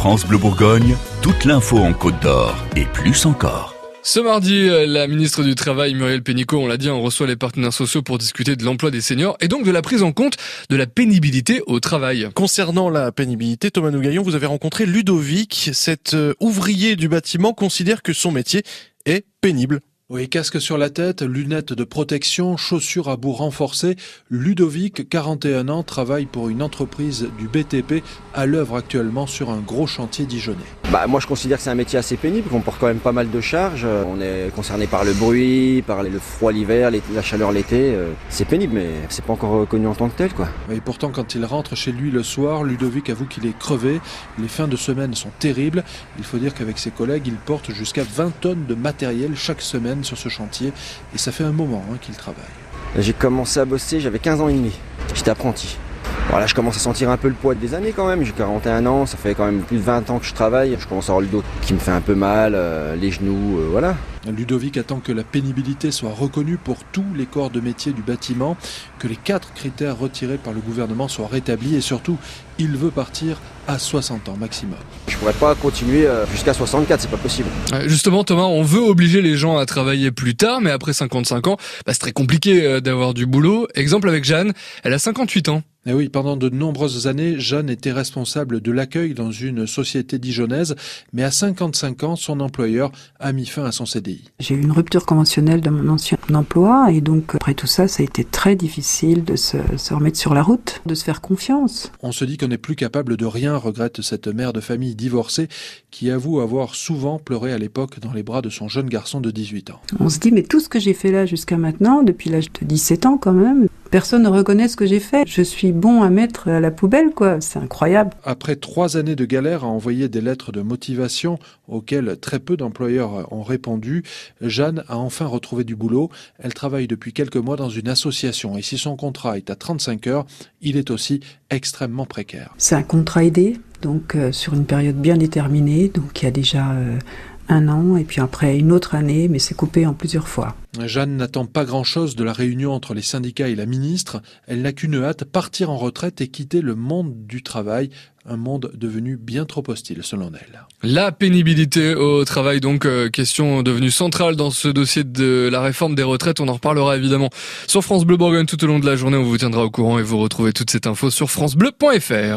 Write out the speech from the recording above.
France Bleu Bourgogne, toute l'info en Côte d'Or et plus encore. Ce mardi, euh, la ministre du Travail, Muriel Pénicaud, on l'a dit, on reçoit les partenaires sociaux pour discuter de l'emploi des seniors et donc de la prise en compte de la pénibilité au travail. Concernant la pénibilité, Thomas Nougaillon, vous avez rencontré Ludovic. Cet euh, ouvrier du bâtiment considère que son métier est pénible. Oui, casque sur la tête, lunettes de protection, chaussures à bout renforcées. Ludovic, 41 ans, travaille pour une entreprise du BTP à l'œuvre actuellement sur un gros chantier dijonnais. Bah, moi je considère que c'est un métier assez pénible, qu'on porte quand même pas mal de charges. On est concerné par le bruit, par le froid l'hiver, la chaleur l'été. Euh, c'est pénible, mais c'est pas encore reconnu en tant que tel. Quoi. Et pourtant, quand il rentre chez lui le soir, Ludovic avoue qu'il est crevé. Les fins de semaine sont terribles. Il faut dire qu'avec ses collègues, il porte jusqu'à 20 tonnes de matériel chaque semaine sur ce chantier et ça fait un moment hein, qu'il travaille. J'ai commencé à bosser, j'avais 15 ans et demi. J'étais apprenti. Voilà, je commence à sentir un peu le poids des années quand même. J'ai 41 ans, ça fait quand même plus de 20 ans que je travaille. Je commence à avoir le dos qui me fait un peu mal, euh, les genoux, euh, voilà. Ludovic attend que la pénibilité soit reconnue pour tous les corps de métier du bâtiment, que les quatre critères retirés par le gouvernement soient rétablis et surtout, il veut partir à 60 ans maximum. Je pourrais pas continuer euh, jusqu'à 64, c'est pas possible. Justement, Thomas, on veut obliger les gens à travailler plus tard, mais après 55 ans, bah, c'est très compliqué d'avoir du boulot. Exemple avec Jeanne, elle a 58 ans. Et eh oui, pendant de nombreuses années, Jeanne était responsable de l'accueil dans une société dijonnaise, mais à 55 ans, son employeur a mis fin à son CDI. J'ai eu une rupture conventionnelle de mon ancien emploi et donc après tout ça, ça a été très difficile de se, se remettre sur la route, de se faire confiance. On se dit qu'on n'est plus capable de rien, regrette cette mère de famille divorcée qui avoue avoir souvent pleuré à l'époque dans les bras de son jeune garçon de 18 ans. On se dit, mais tout ce que j'ai fait là jusqu'à maintenant, depuis l'âge de 17 ans quand même, personne ne reconnaît ce que j'ai fait. Je suis bon à mettre à la poubelle, quoi. C'est incroyable. Après trois années de galère à envoyer des lettres de motivation auxquelles très peu d'employeurs ont répondu, Jeanne a enfin retrouvé du boulot. Elle travaille depuis quelques mois dans une association et si son contrat est à 35 heures, il est aussi extrêmement précaire. C'est un contrat aidé, donc euh, sur une période bien déterminée, donc il y a déjà euh, un an et puis après une autre année, mais c'est coupé en plusieurs fois. Jeanne n'attend pas grand-chose de la réunion entre les syndicats et la ministre. Elle n'a qu'une hâte, partir en retraite et quitter le monde du travail, un monde devenu bien trop hostile selon elle. La pénibilité au travail, donc euh, question devenue centrale dans ce dossier de la réforme des retraites. On en reparlera évidemment sur France Bleu Bourgogne tout au long de la journée. On vous tiendra au courant et vous retrouvez toute cette info sur francebleu.fr.